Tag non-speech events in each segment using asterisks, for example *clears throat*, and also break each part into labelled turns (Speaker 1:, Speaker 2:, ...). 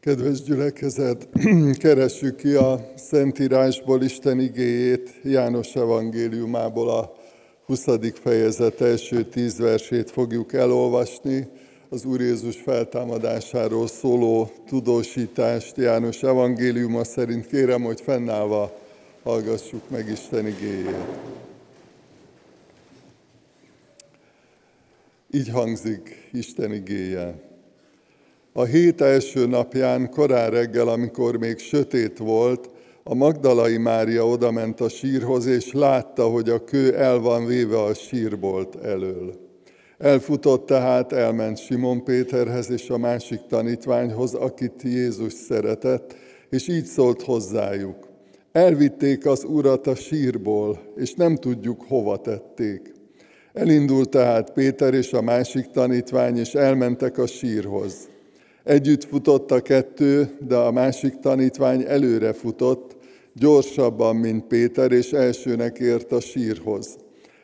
Speaker 1: Kedves gyülekezet, *clears throat* keressük ki a Szentírásból Isten igéjét, János evangéliumából a 20. fejezet első tíz versét fogjuk elolvasni, az Úr Jézus feltámadásáról szóló tudósítást János evangéliuma szerint kérem, hogy fennállva hallgassuk meg Isten igéjét. Így hangzik Isten igéje. A hét első napján, korán reggel, amikor még sötét volt, a Magdalai Mária odament a sírhoz, és látta, hogy a kő el van véve a sírbolt elől. Elfutott tehát, elment Simon Péterhez és a másik tanítványhoz, akit Jézus szeretett, és így szólt hozzájuk. Elvitték az urat a sírból, és nem tudjuk, hova tették. Elindult tehát Péter és a másik tanítvány, és elmentek a sírhoz. Együtt futott a kettő, de a másik tanítvány előre futott, gyorsabban, mint Péter, és elsőnek ért a sírhoz.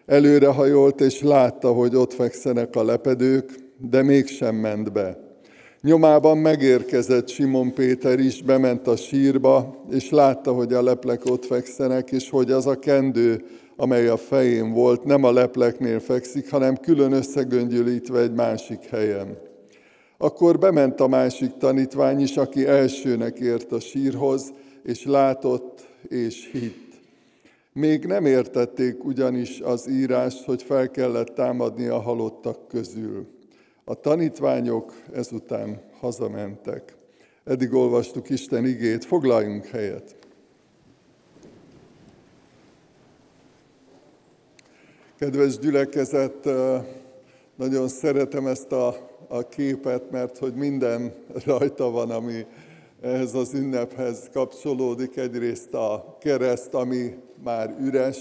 Speaker 1: Előre hajolt, és látta, hogy ott fekszenek a lepedők, de mégsem ment be. Nyomában megérkezett Simon Péter is, bement a sírba, és látta, hogy a leplek ott fekszenek, és hogy az a kendő, amely a fején volt, nem a lepleknél fekszik, hanem külön összegöngyölítve egy másik helyen. Akkor bement a másik tanítvány is, aki elsőnek ért a sírhoz, és látott és hitt. Még nem értették ugyanis az írást, hogy fel kellett támadni a halottak közül. A tanítványok ezután hazamentek. Eddig olvastuk Isten igét, foglaljunk helyet. Kedves gyülekezet, nagyon szeretem ezt a a képet, mert hogy minden rajta van, ami ehhez az ünnephez kapcsolódik. Egyrészt a kereszt, ami már üres,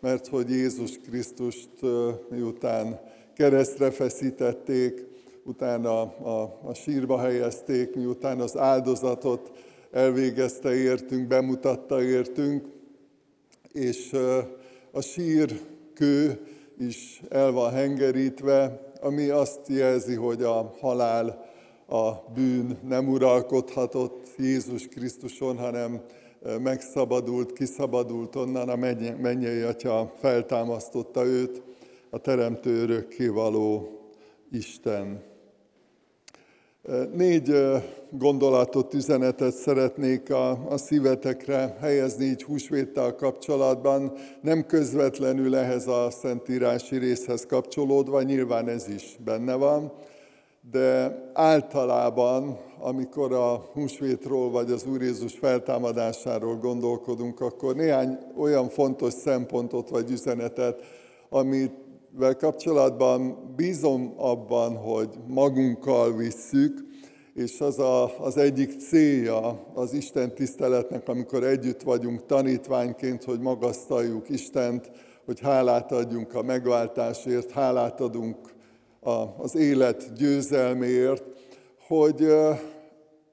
Speaker 1: mert hogy Jézus Krisztust miután keresztre feszítették, utána a, a sírba helyezték, miután az áldozatot elvégezte értünk, bemutatta értünk, és a sírkő is el van hengerítve, ami azt jelzi, hogy a halál, a bűn nem uralkodhatott Jézus Krisztuson, hanem megszabadult, kiszabadult onnan, a mennyei atya feltámasztotta őt, a teremtő örökkévaló Isten. Négy gondolatot, üzenetet szeretnék a, a szívetekre helyezni így húsvéttel kapcsolatban, nem közvetlenül ehhez a szentírási részhez kapcsolódva, nyilván ez is benne van, de általában, amikor a húsvétról vagy az Úr Jézus feltámadásáról gondolkodunk, akkor néhány olyan fontos szempontot vagy üzenetet, amit vel kapcsolatban bízom abban, hogy magunkkal visszük, és az a, az egyik célja az Isten tiszteletnek, amikor együtt vagyunk tanítványként, hogy magasztaljuk Istent, hogy hálát adjunk a megváltásért, hálát adunk az élet győzelméért, hogy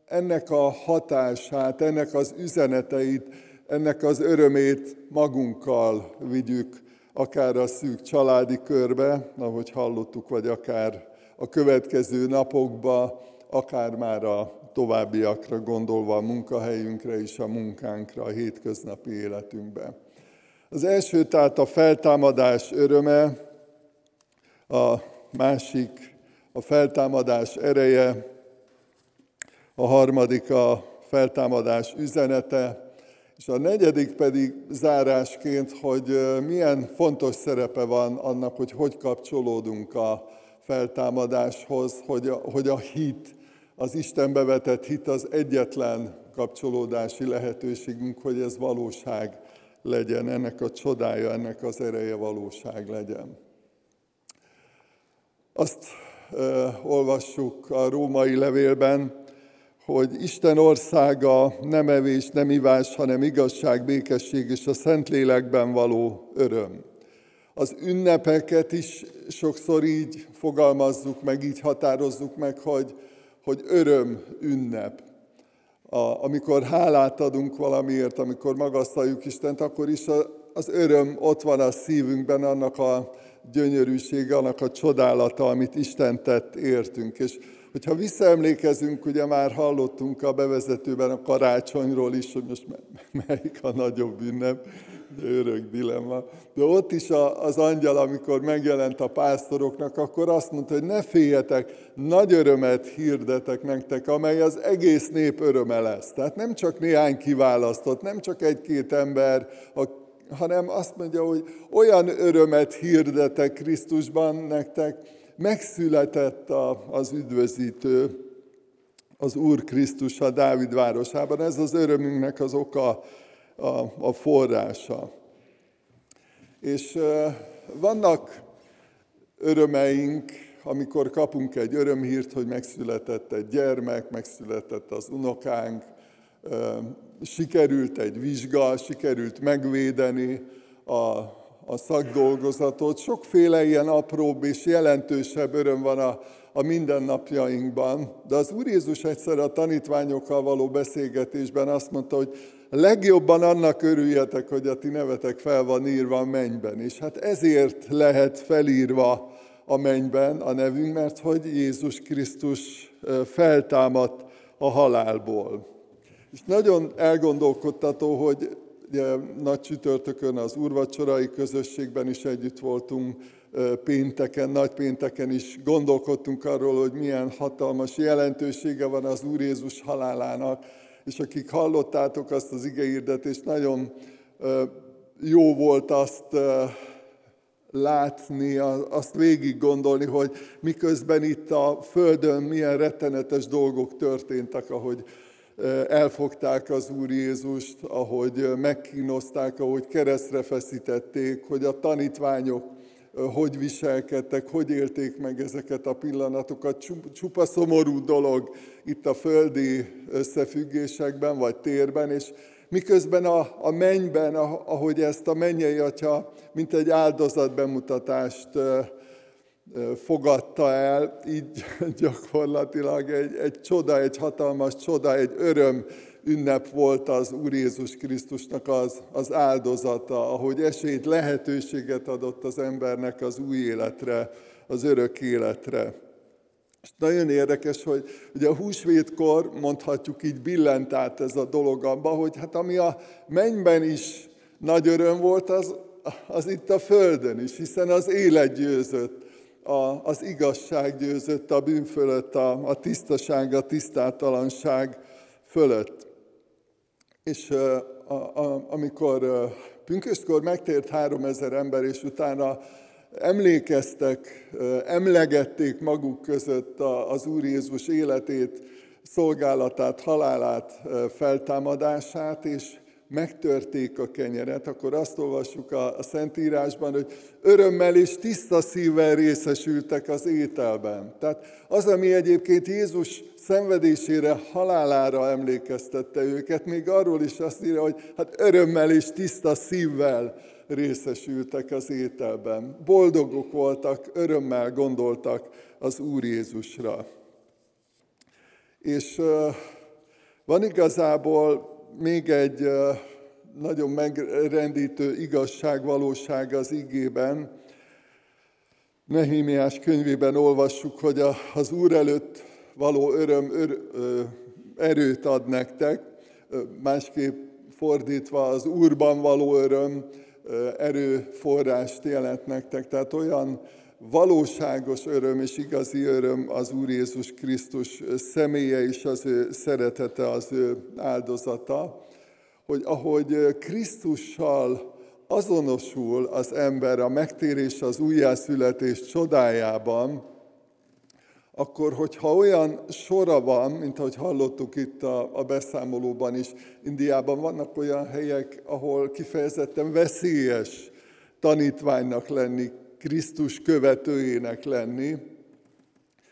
Speaker 1: ennek a hatását, ennek az üzeneteit, ennek az örömét magunkkal vigyük akár a szűk családi körbe, ahogy hallottuk, vagy akár a következő napokba, akár már a továbbiakra gondolva a munkahelyünkre és a munkánkra, a hétköznapi életünkbe. Az első tehát a feltámadás öröme, a másik a feltámadás ereje, a harmadik a feltámadás üzenete, és a negyedik pedig zárásként, hogy milyen fontos szerepe van annak, hogy hogy kapcsolódunk a feltámadáshoz, hogy a, hogy a hit, az Istenbe vetett hit az egyetlen kapcsolódási lehetőségünk, hogy ez valóság legyen, ennek a csodája, ennek az ereje valóság legyen. Azt uh, olvassuk a római levélben, hogy Isten országa nem evés, nem ivás, hanem igazság, békesség és a Szentlélekben való öröm. Az ünnepeket is sokszor így fogalmazzuk meg, így határozzuk meg, hogy, hogy öröm ünnep. A, amikor hálát adunk valamiért, amikor magasztaljuk Istent, akkor is a, az öröm ott van a szívünkben, annak a gyönyörűsége, annak a csodálata, amit Isten tett értünk. És hogyha visszaemlékezünk, ugye már hallottunk a bevezetőben a karácsonyról is, hogy most melyik a nagyobb ünnep, örök dilemma. De ott is az angyal, amikor megjelent a pásztoroknak, akkor azt mondta, hogy ne féljetek, nagy örömet hirdetek nektek, amely az egész nép öröme lesz. Tehát nem csak néhány kiválasztott, nem csak egy-két ember, hanem azt mondja, hogy olyan örömet hirdetek Krisztusban nektek, megszületett az üdvözítő, az Úr Krisztus a Dávid városában. Ez az örömünknek az oka, a, a forrása. És vannak örömeink, amikor kapunk egy örömhírt, hogy megszületett egy gyermek, megszületett az unokánk, sikerült egy vizsga, sikerült megvédeni a, a szakdolgozatot. Sokféle ilyen apróbb és jelentősebb öröm van a, a mindennapjainkban, de az Úr Jézus egyszer a tanítványokkal való beszélgetésben azt mondta, hogy legjobban annak örüljetek, hogy a ti nevetek fel van írva a mennyben. És hát ezért lehet felírva a mennyben a nevünk, mert hogy Jézus Krisztus feltámadt a halálból. És nagyon elgondolkodtató, hogy ugye, nagy csütörtökön az úrvacsorai közösségben is együtt voltunk, pénteken, nagy pénteken is gondolkodtunk arról, hogy milyen hatalmas jelentősége van az Úr Jézus halálának, és akik hallottátok azt az igehirdetést, nagyon jó volt azt látni, azt végig gondolni, hogy miközben itt a Földön milyen rettenetes dolgok történtek, ahogy elfogták az Úr Jézust, ahogy megkínozták, ahogy keresztre feszítették, hogy a tanítványok hogy viselkedtek, hogy élték meg ezeket a pillanatokat. Csupa szomorú dolog itt a földi összefüggésekben, vagy térben, és miközben a, a mennyben, ahogy ezt a mennyei atya, mint egy áldozat bemutatást fogadta el, így *laughs* gyakorlatilag egy, egy csoda, egy hatalmas csoda, egy öröm ünnep volt az Úr Jézus Krisztusnak az, az áldozata, ahogy esélyt, lehetőséget adott az embernek az új életre, az örök életre. És nagyon érdekes, hogy ugye a húsvétkor mondhatjuk így billent át ez a dolog abba, hogy hát ami a mennyben is nagy öröm volt, az, az itt a földön is, hiszen az élet győzött, a, az igazság győzött a bűn fölött, a, a tisztaság, a tisztátalanság fölött. És a, a, amikor pünköstkor megtért három ezer ember, és utána emlékeztek, emlegették maguk között az Úr Jézus életét, szolgálatát, halálát, feltámadását, és megtörték a kenyeret, akkor azt olvassuk a, a Szentírásban, hogy örömmel és tiszta szívvel részesültek az ételben. Tehát az, ami egyébként Jézus szenvedésére, halálára emlékeztette őket, még arról is azt írja, hogy hát örömmel és tiszta szívvel részesültek az ételben. Boldogok voltak, örömmel gondoltak az Úr Jézusra. És van igazából még egy nagyon megrendítő igazság, valóság az igében. Nehémiás könyvében olvassuk, hogy az Úr előtt való öröm ör, erőt ad nektek, másképp fordítva az Úrban való öröm erőforrást jelent nektek. Tehát olyan valóságos öröm és igazi öröm az Úr Jézus Krisztus személye és az ő szeretete, az ő áldozata, hogy ahogy Krisztussal azonosul az ember a megtérés, az újjászületés csodájában, akkor hogyha olyan sora van, mint ahogy hallottuk itt a, a beszámolóban is, Indiában vannak olyan helyek, ahol kifejezetten veszélyes tanítványnak lenni, Krisztus követőjének lenni.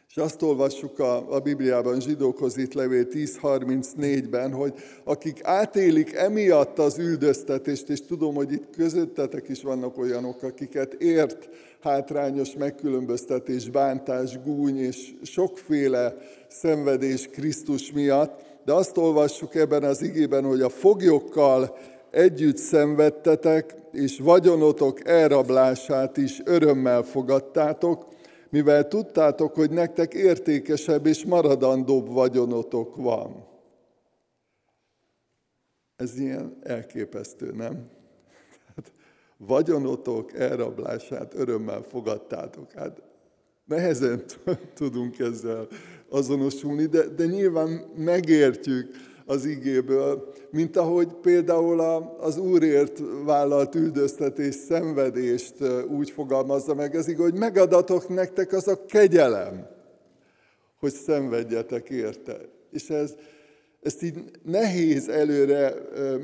Speaker 1: És azt olvassuk a, a Bibliában, zsidókhoz itt levél 10.34-ben, hogy akik átélik emiatt az üldöztetést, és tudom, hogy itt közöttetek is vannak olyanok, akiket ért hátrányos megkülönböztetés, bántás, gúny és sokféle szenvedés Krisztus miatt, de azt olvassuk ebben az igében, hogy a foglyokkal együtt szenvedtetek, és vagyonotok elrablását is örömmel fogadtátok, mivel tudtátok, hogy nektek értékesebb és maradandóbb vagyonotok van. Ez ilyen elképesztő, nem? Hát, vagyonotok elrablását örömmel fogadtátok. Hát nehezen *laughs* tudunk ezzel azonosulni, de, de nyilván megértjük az igéből, mint ahogy például az Úrért vállalt üldöztetés, szenvedést úgy fogalmazza meg ez igaz, hogy megadatok nektek az a kegyelem, hogy szenvedjetek érte. És ez, ezt így nehéz előre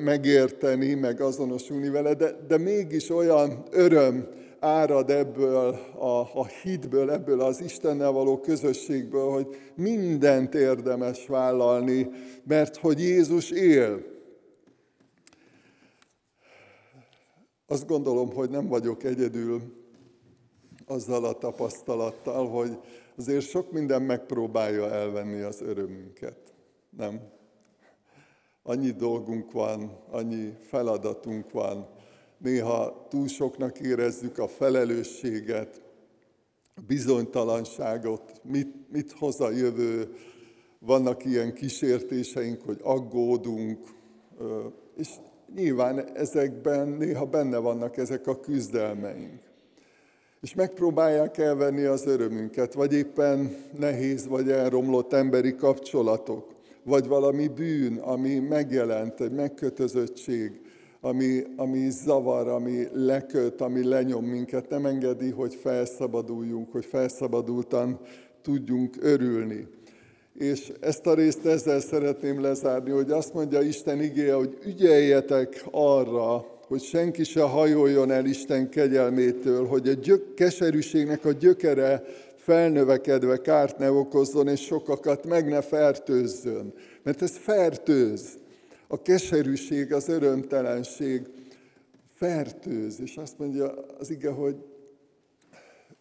Speaker 1: megérteni, meg azonosulni vele, de, de mégis olyan öröm árad ebből a, a hitből, ebből az Istennel való közösségből, hogy mindent érdemes vállalni, mert hogy Jézus él. Azt gondolom, hogy nem vagyok egyedül azzal a tapasztalattal, hogy azért sok minden megpróbálja elvenni az örömünket. Nem? Annyi dolgunk van, annyi feladatunk van, néha túl soknak érezzük a felelősséget, a bizonytalanságot, mit, mit hoz a jövő, vannak ilyen kísértéseink, hogy aggódunk, és nyilván ezekben néha benne vannak ezek a küzdelmeink. És megpróbálják elvenni az örömünket, vagy éppen nehéz vagy elromlott emberi kapcsolatok, vagy valami bűn, ami megjelent, egy megkötözöttség, ami, ami zavar, ami leköt, ami lenyom minket, nem engedi, hogy felszabaduljunk, hogy felszabadultan tudjunk örülni. És ezt a részt ezzel szeretném lezárni, hogy azt mondja Isten igéje, hogy ügyeljetek arra, hogy senki se hajoljon el Isten kegyelmétől, hogy a gyök, keserűségnek a gyökere felnövekedve kárt ne okozzon, és sokakat meg ne fertőzzön. Mert ez fertőz. A keserűség, az örömtelenség fertőz, és azt mondja az ige, hogy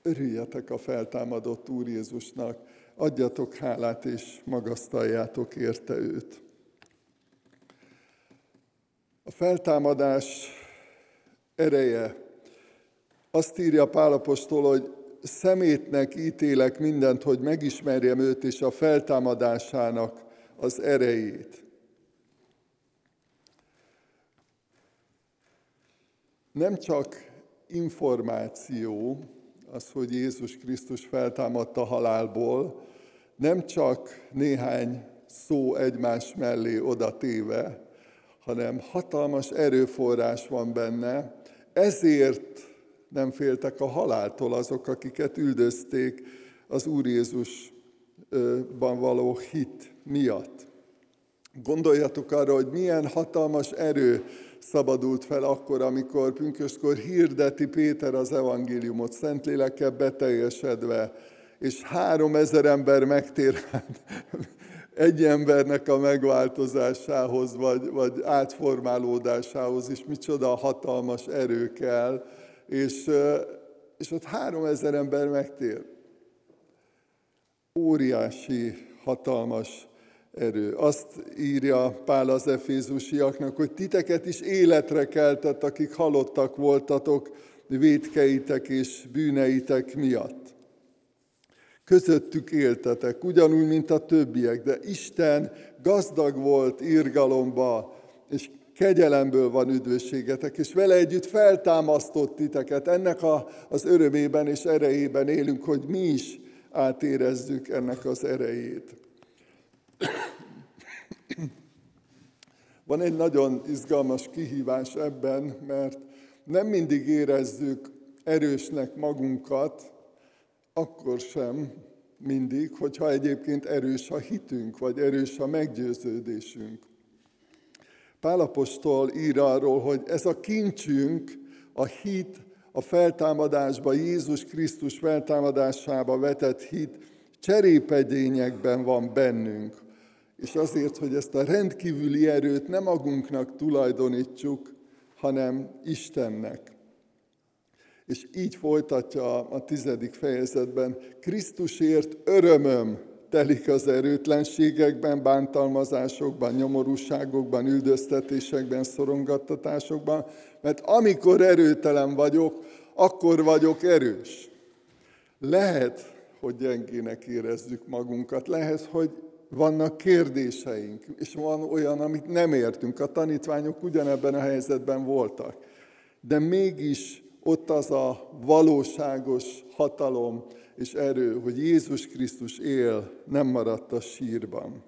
Speaker 1: örüljetek a feltámadott Úr Jézusnak, adjatok hálát és magasztaljátok érte őt. A feltámadás ereje. Azt írja Pálapostól, hogy szemétnek ítélek mindent, hogy megismerjem őt és a feltámadásának az erejét. Nem csak információ az, hogy Jézus Krisztus feltámadta a halálból, nem csak néhány szó egymás mellé odatéve, hanem hatalmas erőforrás van benne, ezért nem féltek a haláltól azok, akiket üldözték az Úr Jézusban való hit miatt. Gondoljatok arra, hogy milyen hatalmas erő szabadult fel akkor, amikor pünköskor hirdeti Péter az evangéliumot, Szentlélekkel beteljesedve, és három ezer ember megtér egy embernek a megváltozásához, vagy, vagy átformálódásához is micsoda hatalmas erő kell, és, és ott három ezer ember megtér. Óriási, hatalmas erő. Azt írja Pál az efézusiaknak, hogy titeket is életre keltett, akik halottak voltatok védkeitek és bűneitek miatt. Közöttük éltetek, ugyanúgy, mint a többiek, de Isten gazdag volt írgalomba, és kegyelemből van üdvösségetek, és vele együtt feltámasztott titeket. Ennek a, az örömében és erejében élünk, hogy mi is átérezzük ennek az erejét. Van egy nagyon izgalmas kihívás ebben, mert nem mindig érezzük erősnek magunkat, akkor sem mindig, hogyha egyébként erős a hitünk, vagy erős a meggyőződésünk. Pálapostól ír arról, hogy ez a kincsünk, a hit, a feltámadásba, Jézus Krisztus feltámadásába vetett hit cserépedényekben van bennünk. És azért, hogy ezt a rendkívüli erőt nem magunknak tulajdonítsuk, hanem Istennek. És így folytatja a tizedik fejezetben, Krisztusért örömöm telik az erőtlenségekben, bántalmazásokban, nyomorúságokban, üldöztetésekben, szorongattatásokban, mert amikor erőtelen vagyok, akkor vagyok erős. Lehet, hogy gyengének érezzük magunkat, lehet, hogy vannak kérdéseink, és van olyan, amit nem értünk. A tanítványok ugyanebben a helyzetben voltak. De mégis ott az a valóságos hatalom és erő, hogy Jézus Krisztus él, nem maradt a sírban.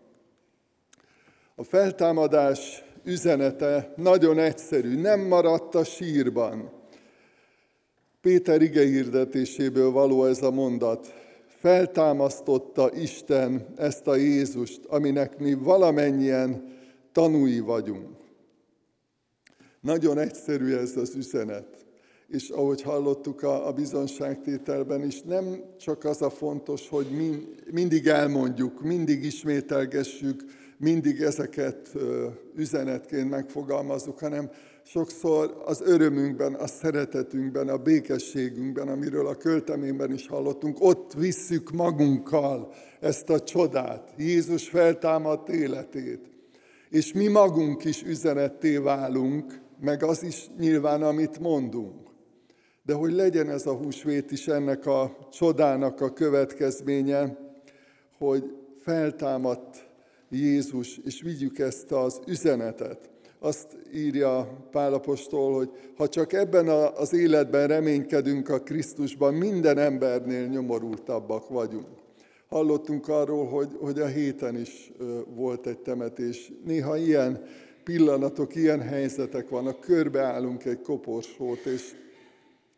Speaker 1: A feltámadás üzenete nagyon egyszerű, nem maradt a sírban. Péter igehirdetéséből való ez a mondat. Feltámasztotta Isten ezt a Jézust, aminek mi valamennyien tanúi vagyunk. Nagyon egyszerű ez az üzenet és ahogy hallottuk a, a bizonságtételben is, nem csak az a fontos, hogy mind, mindig elmondjuk, mindig ismételgessük, mindig ezeket üzenetként megfogalmazzuk, hanem sokszor az örömünkben, a szeretetünkben, a békességünkben, amiről a költeményben is hallottunk, ott visszük magunkkal ezt a csodát, Jézus feltámadt életét. És mi magunk is üzenetté válunk, meg az is nyilván, amit mondunk de hogy legyen ez a húsvét is ennek a csodának a következménye, hogy feltámadt Jézus, és vigyük ezt az üzenetet. Azt írja Pálapostól, hogy ha csak ebben az életben reménykedünk a Krisztusban, minden embernél nyomorultabbak vagyunk. Hallottunk arról, hogy, hogy a héten is volt egy temetés. Néha ilyen pillanatok, ilyen helyzetek vannak, körbeállunk egy koporsót, és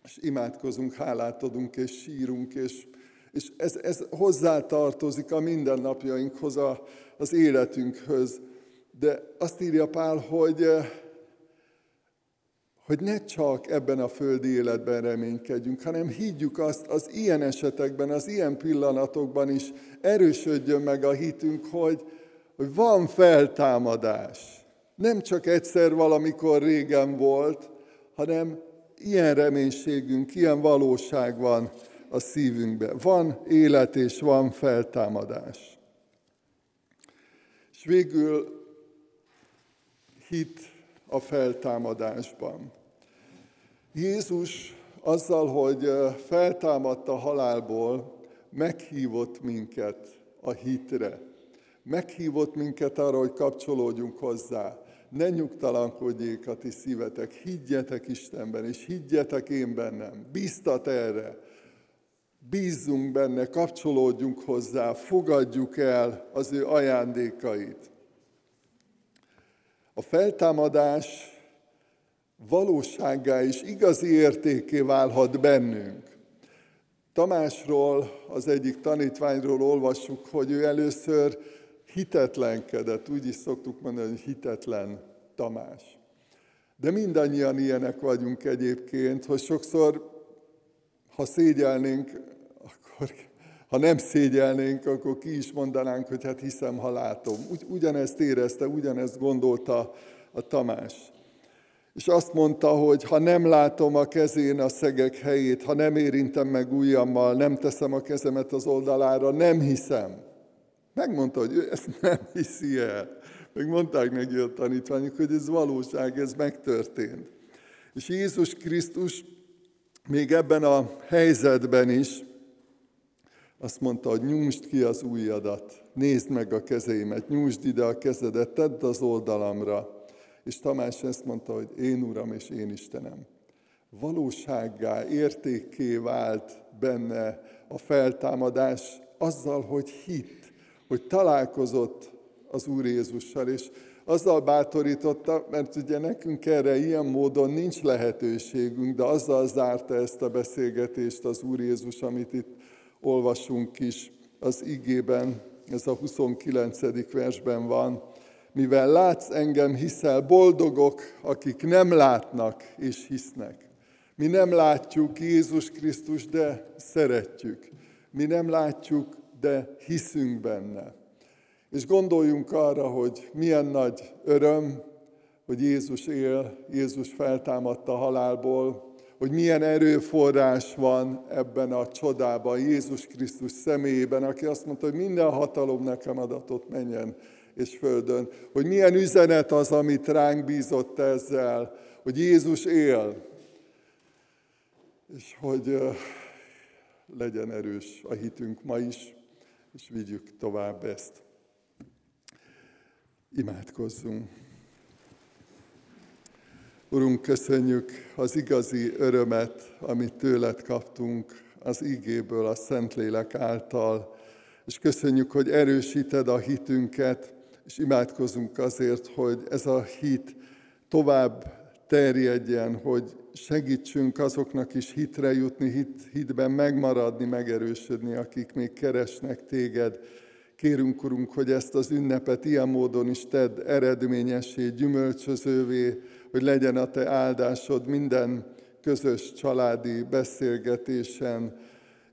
Speaker 1: és imádkozunk, hálát adunk, és sírunk, és, és ez, ez hozzátartozik a mindennapjainkhoz, a, az életünkhöz. De azt írja Pál, hogy, hogy ne csak ebben a földi életben reménykedjünk, hanem higgyük azt az ilyen esetekben, az ilyen pillanatokban is erősödjön meg a hitünk, hogy, hogy van feltámadás. Nem csak egyszer valamikor régen volt, hanem ilyen reménységünk, ilyen valóság van a szívünkben. Van élet és van feltámadás. És végül hit a feltámadásban. Jézus azzal, hogy feltámadt a halálból, meghívott minket a hitre. Meghívott minket arra, hogy kapcsolódjunk hozzá ne nyugtalankodjék a ti szívetek, higgyetek Istenben, és higgyetek én bennem. Bíztat erre. Bízzunk benne, kapcsolódjunk hozzá, fogadjuk el az ő ajándékait. A feltámadás valósággá és igazi értéké válhat bennünk. Tamásról, az egyik tanítványról olvassuk, hogy ő először hitetlenkedett, úgy is szoktuk mondani, hogy hitetlen Tamás. De mindannyian ilyenek vagyunk egyébként, hogy sokszor, ha szégyelnénk, akkor, ha nem szégyelnénk, akkor ki is mondanánk, hogy hát hiszem, ha látom. Ugy, ugyanezt érezte, ugyanezt gondolta a Tamás. És azt mondta, hogy ha nem látom a kezén a szegek helyét, ha nem érintem meg ujjammal, nem teszem a kezemet az oldalára, nem hiszem. Megmondta, hogy ő ezt nem hiszi el. Meg neki a tanítványok, hogy ez valóság, ez megtörtént. És Jézus Krisztus még ebben a helyzetben is azt mondta, hogy nyújtsd ki az ujjadat, nézd meg a kezeimet, nyújtsd ide a kezedet, tedd az oldalamra. És Tamás ezt mondta, hogy én Uram és én Istenem. Valósággá, értékké vált benne a feltámadás azzal, hogy hit hogy találkozott az Úr Jézussal, és azzal bátorította, mert ugye nekünk erre ilyen módon nincs lehetőségünk, de azzal zárta ezt a beszélgetést az Úr Jézus, amit itt olvasunk is az igében, ez a 29. versben van, mivel látsz engem, hiszel, boldogok, akik nem látnak és hisznek. Mi nem látjuk Jézus Krisztus, de szeretjük. Mi nem látjuk de hiszünk benne. És gondoljunk arra, hogy milyen nagy öröm, hogy Jézus él, Jézus feltámadta halálból, hogy milyen erőforrás van ebben a csodában, Jézus Krisztus személyében, aki azt mondta, hogy minden hatalom nekem adatot menjen és földön. Hogy milyen üzenet az, amit ránk bízott ezzel, hogy Jézus él, és hogy legyen erős a hitünk ma is, és vigyük tovább ezt. Imádkozzunk. Urunk, köszönjük az igazi örömet, amit tőled kaptunk az ígéből, a Szentlélek által, és köszönjük, hogy erősíted a hitünket, és imádkozunk azért, hogy ez a hit tovább terjedjen, hogy segítsünk azoknak is hitre jutni, hit, hitben megmaradni, megerősödni, akik még keresnek téged. Kérünk, Urunk, hogy ezt az ünnepet ilyen módon is tedd eredményessé, gyümölcsözővé, hogy legyen a Te áldásod minden közös családi beszélgetésen.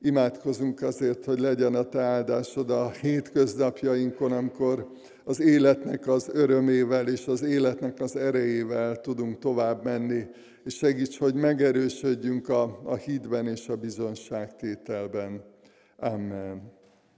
Speaker 1: Imádkozunk azért, hogy legyen a Te áldásod a hétköznapjainkon, amikor az életnek az örömével és az életnek az erejével tudunk tovább menni, és segíts, hogy megerősödjünk a, a hídben és a bizonságtételben. Amen.